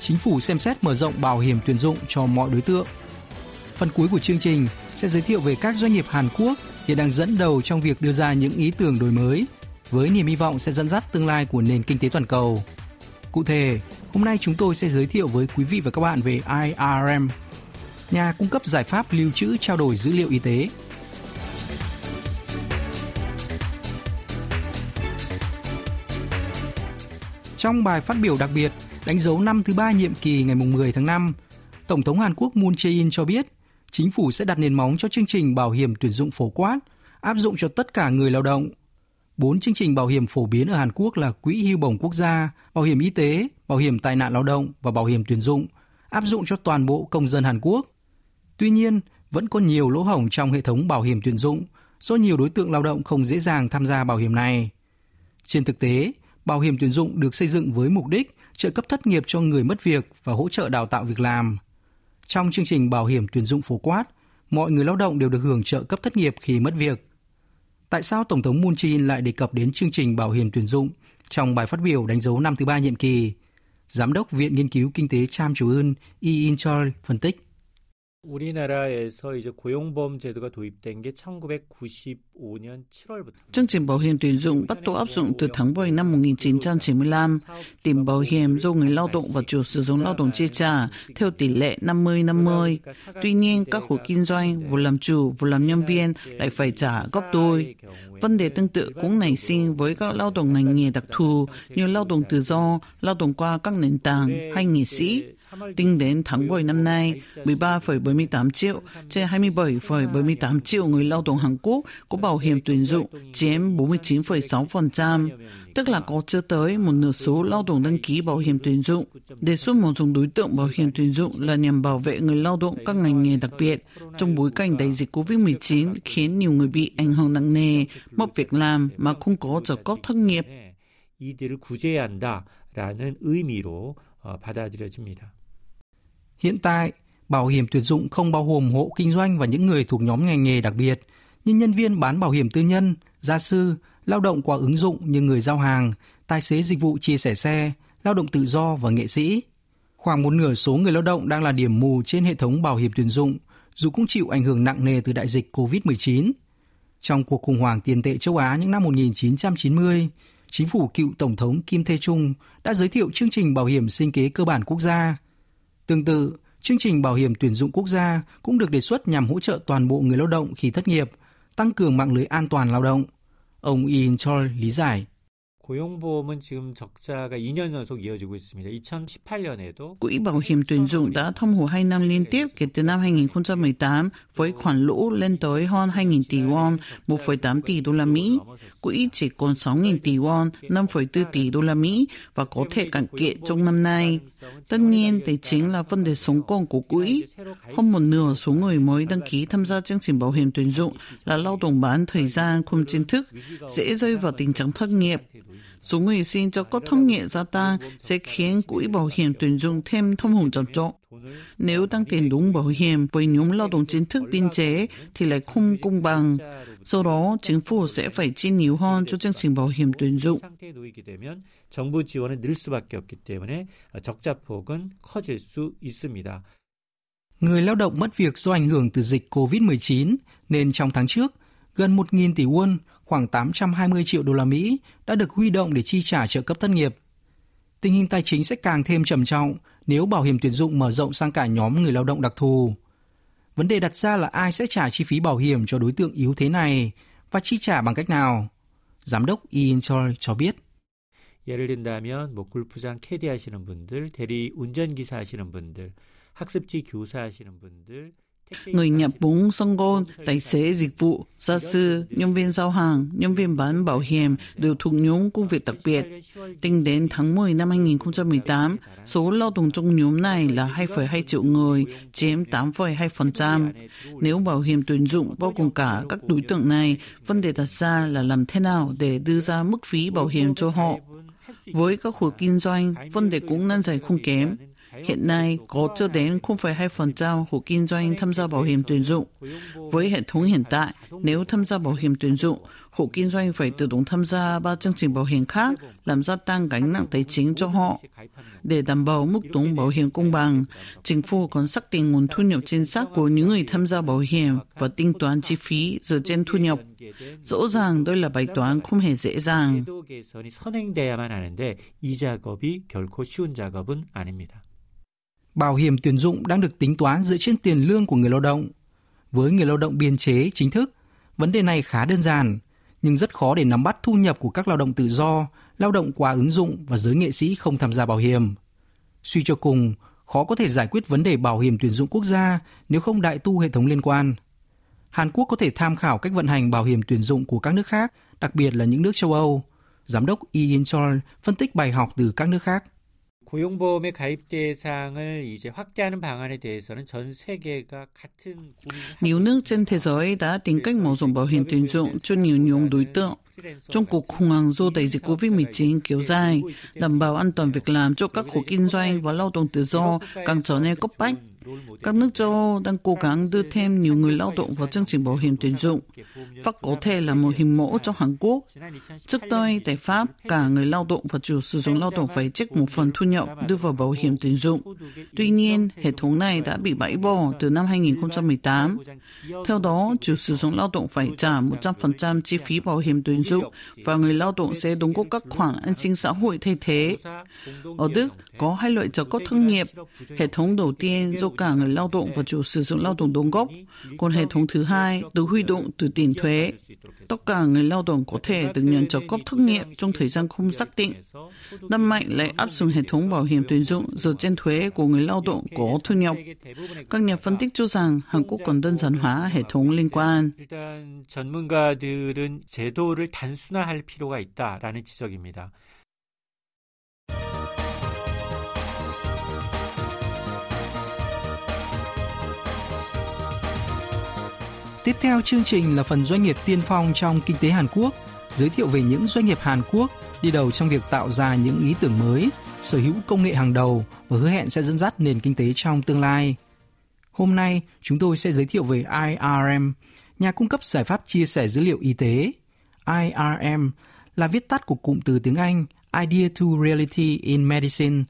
Chính phủ xem xét mở rộng bảo hiểm tuyển dụng cho mọi đối tượng. Phần cuối của chương trình sẽ giới thiệu về các doanh nghiệp Hàn Quốc hiện đang dẫn đầu trong việc đưa ra những ý tưởng đổi mới với niềm hy vọng sẽ dẫn dắt tương lai của nền kinh tế toàn cầu. Cụ thể, hôm nay chúng tôi sẽ giới thiệu với quý vị và các bạn về IRM, nhà cung cấp giải pháp lưu trữ trao đổi dữ liệu y tế. Trong bài phát biểu đặc biệt đánh dấu năm thứ ba nhiệm kỳ ngày 10 tháng 5, Tổng thống Hàn Quốc Moon Jae-in cho biết chính phủ sẽ đặt nền móng cho chương trình bảo hiểm tuyển dụng phổ quát áp dụng cho tất cả người lao động. Bốn chương trình bảo hiểm phổ biến ở Hàn Quốc là Quỹ hưu bổng quốc gia, bảo hiểm y tế, bảo hiểm tai nạn lao động và bảo hiểm tuyển dụng, áp dụng cho toàn bộ công dân Hàn Quốc. Tuy nhiên, vẫn có nhiều lỗ hổng trong hệ thống bảo hiểm tuyển dụng do nhiều đối tượng lao động không dễ dàng tham gia bảo hiểm này. Trên thực tế, bảo hiểm tuyển dụng được xây dựng với mục đích trợ cấp thất nghiệp cho người mất việc và hỗ trợ đào tạo việc làm. Trong chương trình bảo hiểm tuyển dụng phổ quát, mọi người lao động đều được hưởng trợ cấp thất nghiệp khi mất việc. Tại sao Tổng thống Moon Jae-in lại đề cập đến chương trình bảo hiểm tuyển dụng trong bài phát biểu đánh dấu năm thứ ba nhiệm kỳ? Giám đốc Viện Nghiên cứu Kinh tế Cham Chu Eun, Yi In Choi phân tích. 우리나라에서 이제 고용보험 제도가 도입된 게 1995년 7월부터. Chương trình bảo hiểm tuyển dụng bắt đầu áp dụng từ tháng 7 năm 1995. Tiền bảo hiểm do người lao động và chủ sử dụng lao động chi trả theo tỷ lệ 50-50. Tuy nhiên, các hộ kinh doanh, vừa làm chủ, vừa làm nhân viên lại phải trả gấp đôi. Vấn đề tương tự cũng nảy sinh với các lao động ngành nghề đặc thù như lao động tự do, lao động qua các nền tảng hay nghệ sĩ. Tính đến tháng 7 năm nay, 13,78 triệu trên 27,78 triệu người lao động Hàn Quốc có bảo hiểm tuyển dụng chiếm 49,6%, tức là có chưa tới một nửa số lao động đăng ký bảo hiểm tuyển dụng. Đề xuất một số đối tượng bảo hiểm tuyển dụng là nhằm bảo vệ người lao động các ngành nghề đặc biệt trong bối cảnh đại dịch COVID-19 khiến nhiều người bị ảnh hưởng nặng nề, mất việc làm mà không có trợ cấp thất nghiệp. 이들을 구제해야 한다라는 의미로 받아들여집니다. Hiện tại, bảo hiểm tuyển dụng không bao gồm hộ kinh doanh và những người thuộc nhóm ngành nghề đặc biệt như nhân viên bán bảo hiểm tư nhân, gia sư, lao động qua ứng dụng như người giao hàng, tài xế dịch vụ chia sẻ xe, lao động tự do và nghệ sĩ. Khoảng một nửa số người lao động đang là điểm mù trên hệ thống bảo hiểm tuyển dụng, dù cũng chịu ảnh hưởng nặng nề từ đại dịch COVID-19. Trong cuộc khủng hoảng tiền tệ châu Á những năm 1990, chính phủ cựu Tổng thống Kim Thê Trung đã giới thiệu chương trình bảo hiểm sinh kế cơ bản quốc gia. Tương tự, chương trình bảo hiểm tuyển dụng quốc gia cũng được đề xuất nhằm hỗ trợ toàn bộ người lao động khi thất nghiệp, tăng cường mạng lưới an toàn lao động. Ông In Choi lý giải. 고용보험은 지금 적자가 2년 연속 이어지고 있습니다. 2018년에도 Quỹ bảo hiểm tuyển dụng đã thâm hụt 2 năm liên tiếp kể từ năm 2018 với khoản lỗ lên tới hơn 2.000 tỷ won, 1,8 tỷ đô la Mỹ. Quỹ chỉ còn 6.000 tỷ won, 5,4 tỷ đô la Mỹ và có thể cạn kiệt trong năm nay. Tất nhiên, đây chính là vấn đề sống còn của quỹ. Hơn một nửa số người mới đăng ký tham gia chương trình bảo hiểm tuyển dụng là lao động bán thời gian không chính thức, dễ rơi vào tình trạng thất nghiệp. Số người xin cho có thông nghiệp gia tăng sẽ khiến quỹ bảo hiểm tuyển dụng thêm thâm hụt trầm trọng. Nếu tăng tiền đúng bảo hiểm với nhóm lao động chính thức biên chế thì lại không công bằng. Do đó, chính phủ sẽ phải chi nhiều hơn cho chương trình bảo hiểm tuyển dụng. 상태에 놓이게 되면 정부 지원은 늘 수밖에 없기 때문에 적자폭은 커질 수 있습니다. Người lao động mất việc do ảnh hưởng từ dịch COVID-19 nên trong tháng trước, gần 1.000 tỷ won, khoảng 820 triệu đô la Mỹ đã được huy động để chi trả trợ cấp thất nghiệp. Tình hình tài chính sẽ càng thêm trầm trọng nếu bảo hiểm tuyển dụng mở rộng sang cả nhóm người lao động đặc thù. Vấn đề đặt ra là ai sẽ trả chi phí bảo hiểm cho đối tượng yếu thế này và chi trả bằng cách nào? Giám đốc Ian Choi cho biết. 예를 든다면 뭐 골프장 캐디 하시는 분들, 대리 운전기사 하시는 분들, 학습지 교사 하시는 분들, người nhập bún, sân gôn, tài xế dịch vụ, gia sư, nhân viên giao hàng, nhân viên bán bảo hiểm đều thuộc nhóm công việc đặc biệt. Tính đến tháng 10 năm 2018, số lao động trong nhóm này là 2,2 triệu người, chiếm 8,2%. Nếu bảo hiểm tuyển dụng bao gồm cả các đối tượng này, vấn đề đặt ra là làm thế nào để đưa ra mức phí bảo hiểm cho họ. Với các hộ kinh doanh, vấn đề cũng nan giải không kém. Hiện nay có chưa đến 0,2% hộ kinh doanh tham gia bảo hiểm tuyển dụng. Với hệ thống hiện tại, nếu tham gia bảo hiểm tuyển dụng, hộ kinh doanh phải tự động tham gia ba chương trình bảo hiểm khác, làm gia tăng gánh nặng tài chính cho họ. Để đảm bảo mức đóng bảo hiểm công bằng, chính phủ còn xác định nguồn thu nhập chính xác của những người tham gia bảo hiểm và tính toán chi phí dựa trên thu nhập. Rõ ràng đây là bài toán không hề dễ dàng. 선행돼야만 하는데 이 작업이 결코 쉬운 작업은 아닙니다. Bảo hiểm tuyển dụng đang được tính toán dựa trên tiền lương của người lao động. Với người lao động biên chế chính thức, vấn đề này khá đơn giản, nhưng rất khó để nắm bắt thu nhập của các lao động tự do, lao động qua ứng dụng và giới nghệ sĩ không tham gia bảo hiểm. Suy cho cùng, khó có thể giải quyết vấn đề bảo hiểm tuyển dụng quốc gia nếu không đại tu hệ thống liên quan. Hàn Quốc có thể tham khảo cách vận hành bảo hiểm tuyển dụng của các nước khác, đặc biệt là những nước châu Âu. Giám đốc Lee In Chol phân tích bài học từ các nước khác. 고용보험의 가입 대상을 이제 확대하는 방안에 대해서는 전 세계가 같은 Nhiều nước trên thế giới đã tìm cách mở rộng bảo hiểm tuyển dụng cho nhiều nhóm đối tượng. Trong cuộc khủng hoảng do đại dịch COVID-19 kéo dài, đảm bảo an toàn việc làm cho các hộ kinh doanh và lao động tự do càng trở nên cấp bách. Các nước châu Âu đang cố gắng đưa thêm nhiều người lao động vào chương trình bảo hiểm tuyển dụng. Pháp có thể là một hình mẫu cho Hàn Quốc. Trước đây, tại Pháp, cả người lao động và chủ sử dụng lao động phải trích một phần thu nhập đưa vào bảo hiểm tuyển dụng. Tuy nhiên, hệ thống này đã bị bãi bỏ từ năm 2018. Theo đó, chủ sử dụng lao động phải trả 100% chi phí bảo hiểm tuyển dụng và người lao động sẽ đóng góp các khoản an sinh xã hội thay thế. Ở Đức, có hai loại trợ cấp thất nghiệp. Hệ thống đầu tiên do cả người lao động và chủ sử dụng lao động đóng góp, còn hệ thống thứ hai được huy động từ tiền thuế. Tất cả người lao động có thể được nhận trợ cấp thất nghiệp trong thời gian không xác định. Đan Mạch lại áp dụng hệ thống bảo hiểm tuyển dụng dựa trên thuế của người lao động có thu nhập. Các nhà phân tích cho rằng Hàn Quốc cần đơn giản hóa hệ thống liên quan. 일단 전문가들은 제도를 단순화할 필요가 있다라는 지적입니다. Tiếp theo chương trình là phần doanh nghiệp tiên phong trong kinh tế Hàn Quốc, giới thiệu về những doanh nghiệp Hàn Quốc đi đầu trong việc tạo ra những ý tưởng mới, sở hữu công nghệ hàng đầu và hứa hẹn sẽ dẫn dắt nền kinh tế trong tương lai. Hôm nay, chúng tôi sẽ giới thiệu về IRM, nhà cung cấp giải pháp chia sẻ dữ liệu y tế. IRM là viết tắt của cụm từ tiếng Anh Idea to Reality in Medicine,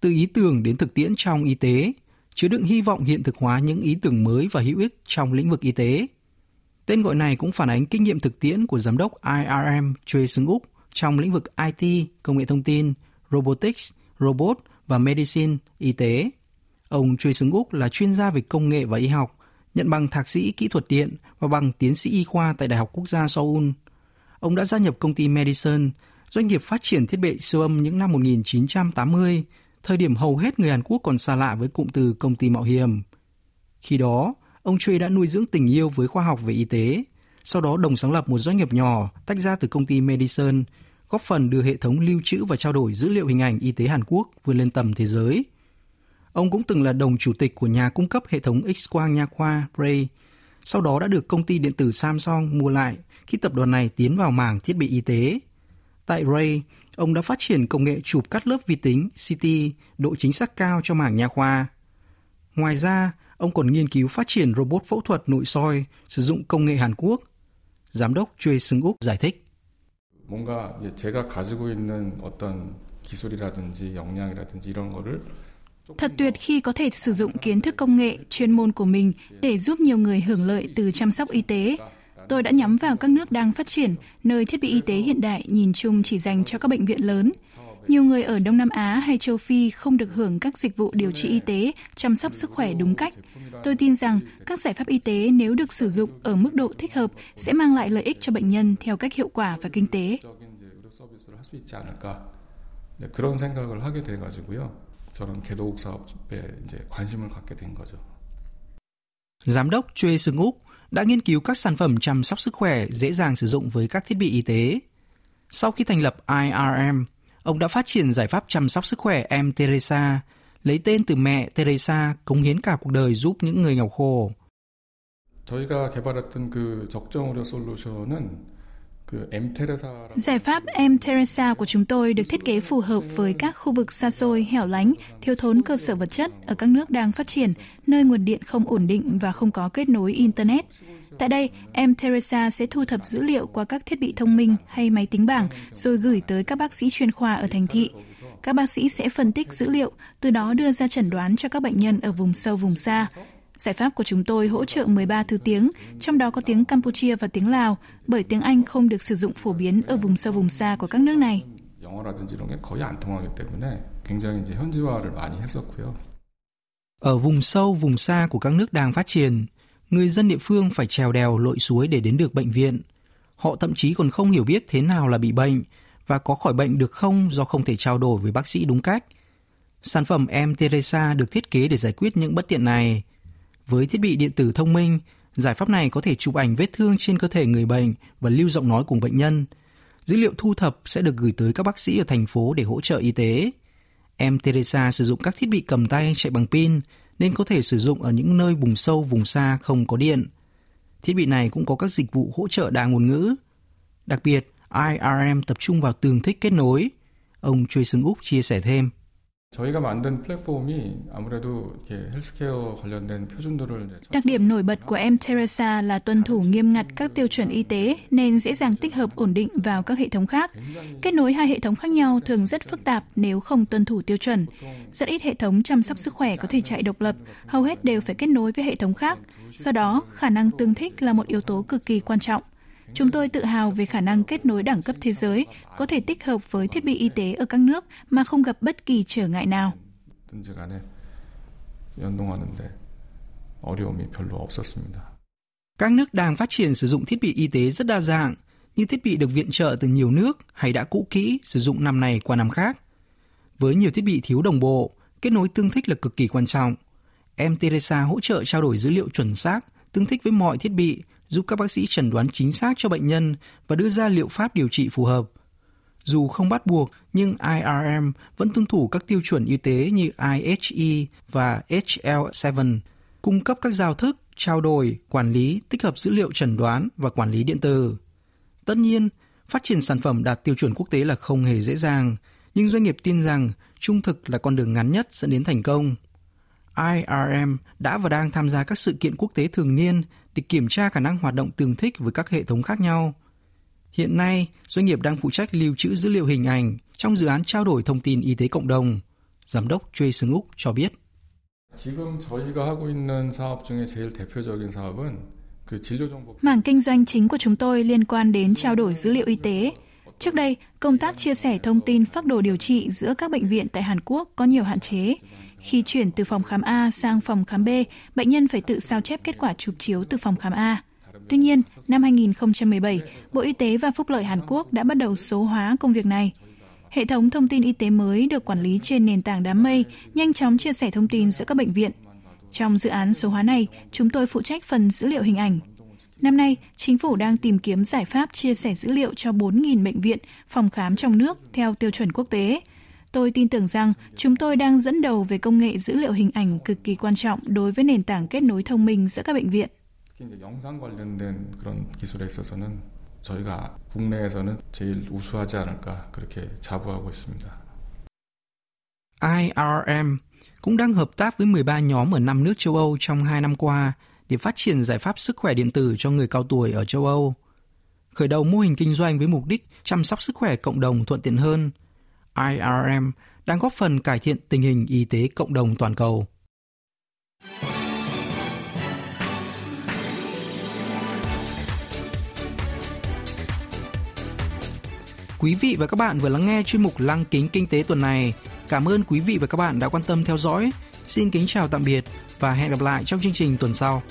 từ ý tưởng đến thực tiễn trong y tế, chứa đựng hy vọng hiện thực hóa những ý tưởng mới và hữu ích trong lĩnh vực y tế. Tên gọi này cũng phản ánh kinh nghiệm thực tiễn của giám đốc IRM Choi Sung Úc trong lĩnh vực IT, công nghệ thông tin, robotics, robot và medicine, y tế. Ông Choi Sung Úc là chuyên gia về công nghệ và y học, nhận bằng thạc sĩ kỹ thuật điện và bằng tiến sĩ y khoa tại Đại học Quốc gia Seoul. Ông đã gia nhập công ty Medison doanh nghiệp phát triển thiết bị siêu âm những năm 1980, thời điểm hầu hết người Hàn Quốc còn xa lạ với cụm từ công ty mạo hiểm. Khi đó, ông Choi đã nuôi dưỡng tình yêu với khoa học về y tế, sau đó đồng sáng lập một doanh nghiệp nhỏ tách ra từ công ty Medicine, góp phần đưa hệ thống lưu trữ và trao đổi dữ liệu hình ảnh y tế Hàn Quốc vươn lên tầm thế giới. Ông cũng từng là đồng chủ tịch của nhà cung cấp hệ thống X-quang nha khoa Ray, sau đó đã được công ty điện tử Samsung mua lại khi tập đoàn này tiến vào mảng thiết bị y tế. Tại Ray, ông đã phát triển công nghệ chụp cắt lớp vi tính CT độ chính xác cao cho mảng nha khoa. Ngoài ra, ông còn nghiên cứu phát triển robot phẫu thuật nội soi sử dụng công nghệ Hàn Quốc. Giám đốc Choi Seung Úc giải thích. 뭔가 이제 제가 가지고 있는 어떤 기술이라든지 역량이라든지 이런 거를 Thật tuyệt khi có thể sử dụng kiến thức công nghệ, chuyên môn của mình để giúp nhiều người hưởng lợi từ chăm sóc y tế. Tôi đã nhắm vào các nước đang phát triển, nơi thiết bị y tế hiện đại nhìn chung chỉ dành cho các bệnh viện lớn. Nhiều người ở Đông Nam Á hay châu Phi không được hưởng các dịch vụ điều trị y tế, chăm sóc sức khỏe đúng cách. Tôi tin rằng các giải pháp y tế nếu được sử dụng ở mức độ thích hợp sẽ mang lại lợi ích cho bệnh nhân theo cách hiệu quả và kinh tế. 적인 이제 의료 서비스를 할 수 있지 않을까 네, 그런 생각을 하게 돼 가지고요. 저런 개도국 사업에 이제 관심을 갖게 된 거죠. Giám đốc Choi Sung Úc đã nghiên cứu các sản phẩm chăm sóc sức khỏe dễ dàng sử dụng với các thiết bị y tế. Sau khi thành lập IRM, ông đã phát triển giải pháp chăm sóc sức khỏe em Teresa, lấy tên từ mẹ Teresa cống hiến cả cuộc đời giúp những người nghèo khổ. Giải pháp em Teresa của chúng tôi được thiết kế phù hợp với các khu vực xa xôi, hẻo lánh, thiếu thốn cơ sở vật chất ở các nước đang phát triển, nơi nguồn điện không ổn định và không có kết nối Internet. Tại đây, Em Teresa sẽ thu thập dữ liệu qua các thiết bị thông minh hay máy tính bảng rồi gửi tới các bác sĩ chuyên khoa ở thành thị. Các bác sĩ sẽ phân tích dữ liệu, từ đó đưa ra chẩn đoán cho các bệnh nhân ở vùng sâu vùng xa. Giải pháp của chúng tôi hỗ trợ 13 thứ tiếng, trong đó có tiếng Campuchia và tiếng Lào, bởi tiếng Anh không được sử dụng phổ biến ở vùng sâu vùng xa của các nước này. Ở vùng sâu, vùng xa của các nước đang phát triển, người dân địa phương phải trèo đèo lội suối để đến được bệnh viện. Họ thậm chí còn không hiểu biết thế nào là bị bệnh và có khỏi bệnh được không do không thể trao đổi với bác sĩ đúng cách. Sản phẩm em Teresa được thiết kế để giải quyết những bất tiện này. Với thiết bị điện tử thông minh, giải pháp này có thể chụp ảnh vết thương trên cơ thể người bệnh và lưu giọng nói cùng bệnh nhân. Dữ liệu thu thập sẽ được gửi tới các bác sĩ ở thành phố để hỗ trợ y tế. Em Teresa sử dụng các thiết bị cầm tay chạy bằng pin nên có thể sử dụng ở những nơi vùng sâu, vùng xa không có điện. Thiết bị này cũng có các dịch vụ hỗ trợ đa ngôn ngữ. Đặc biệt, IRM tập trung vào tường thích kết nối. Ông Choi Sung Úc chia sẻ thêm. Đặc điểm nổi bật của em Teresa là tuân thủ nghiêm ngặt các tiêu chuẩn y tế nên dễ dàng tích hợp ổn định vào các hệ thống khác. Kết nối hai hệ thống khác nhau thường rất phức tạp nếu không tuân thủ tiêu chuẩn. Rất ít hệ thống chăm sóc sức khỏe có thể chạy độc lập, hầu hết đều phải kết nối với hệ thống khác. Do đó, khả năng tương thích là một yếu tố cực kỳ quan trọng. Chúng tôi tự hào về khả năng kết nối đẳng cấp thế giới, có thể tích hợp với thiết bị y tế ở các nước mà không gặp bất kỳ trở ngại nào. Các nước đang phát triển sử dụng thiết bị y tế rất đa dạng, như thiết bị được viện trợ từ nhiều nước hay đã cũ kỹ sử dụng năm này qua năm khác. Với nhiều thiết bị thiếu đồng bộ, kết nối tương thích là cực kỳ quan trọng. Em Teresa hỗ trợ trao đổi dữ liệu chuẩn xác, tương thích với mọi thiết bị, giúp các bác sĩ chẩn đoán chính xác cho bệnh nhân và đưa ra liệu pháp điều trị phù hợp. Dù không bắt buộc, nhưng IRM vẫn tuân thủ các tiêu chuẩn y tế như IHE và HL7, cung cấp các giao thức, trao đổi, quản lý, tích hợp dữ liệu chẩn đoán và quản lý điện tử. Tất nhiên, phát triển sản phẩm đạt tiêu chuẩn quốc tế là không hề dễ dàng, nhưng doanh nghiệp tin rằng trung thực là con đường ngắn nhất dẫn đến thành công. IRM đã và đang tham gia các sự kiện quốc tế thường niên để kiểm tra khả năng hoạt động tương thích với các hệ thống khác nhau. Hiện nay, doanh nghiệp đang phụ trách lưu trữ dữ liệu hình ảnh trong dự án trao đổi thông tin y tế cộng đồng. Giám đốc Choi Sung Úc cho biết. Mảng kinh doanh chính của chúng tôi liên quan đến trao đổi dữ liệu y tế. Trước đây, công tác chia sẻ thông tin phác đồ điều trị giữa các bệnh viện tại Hàn Quốc có nhiều hạn chế. Khi chuyển từ phòng khám A sang phòng khám B, bệnh nhân phải tự sao chép kết quả chụp chiếu từ phòng khám A. Tuy nhiên, năm 2017, Bộ Y tế và Phúc lợi Hàn Quốc đã bắt đầu số hóa công việc này. Hệ thống thông tin y tế mới được quản lý trên nền tảng đám mây, nhanh chóng chia sẻ thông tin giữa các bệnh viện. Trong dự án số hóa này, chúng tôi phụ trách phần dữ liệu hình ảnh. Năm nay, chính phủ đang tìm kiếm giải pháp chia sẻ dữ liệu cho 4.000 bệnh viện, phòng khám trong nước theo tiêu chuẩn quốc tế – Tôi tin tưởng rằng chúng tôi đang dẫn đầu về công nghệ dữ liệu hình ảnh cực kỳ quan trọng đối với nền tảng kết nối thông minh giữa các bệnh viện. 저희가 국내에서는 제일 우수하지 않을까 그렇게 자부하고 있습니다. IRM cũng đang hợp tác với 13 nhóm ở 5 nước châu Âu trong 2 năm qua để phát triển giải pháp sức khỏe điện tử cho người cao tuổi ở châu Âu. Khởi đầu mô hình kinh doanh với mục đích chăm sóc sức khỏe cộng đồng thuận tiện hơn – IRM đang góp phần cải thiện tình hình y tế cộng đồng toàn cầu. Quý vị và các bạn vừa lắng nghe chuyên mục Lăng kính kinh tế tuần này. Cảm ơn quý vị và các bạn đã quan tâm theo dõi. Xin kính chào tạm biệt và hẹn gặp lại trong chương trình tuần sau.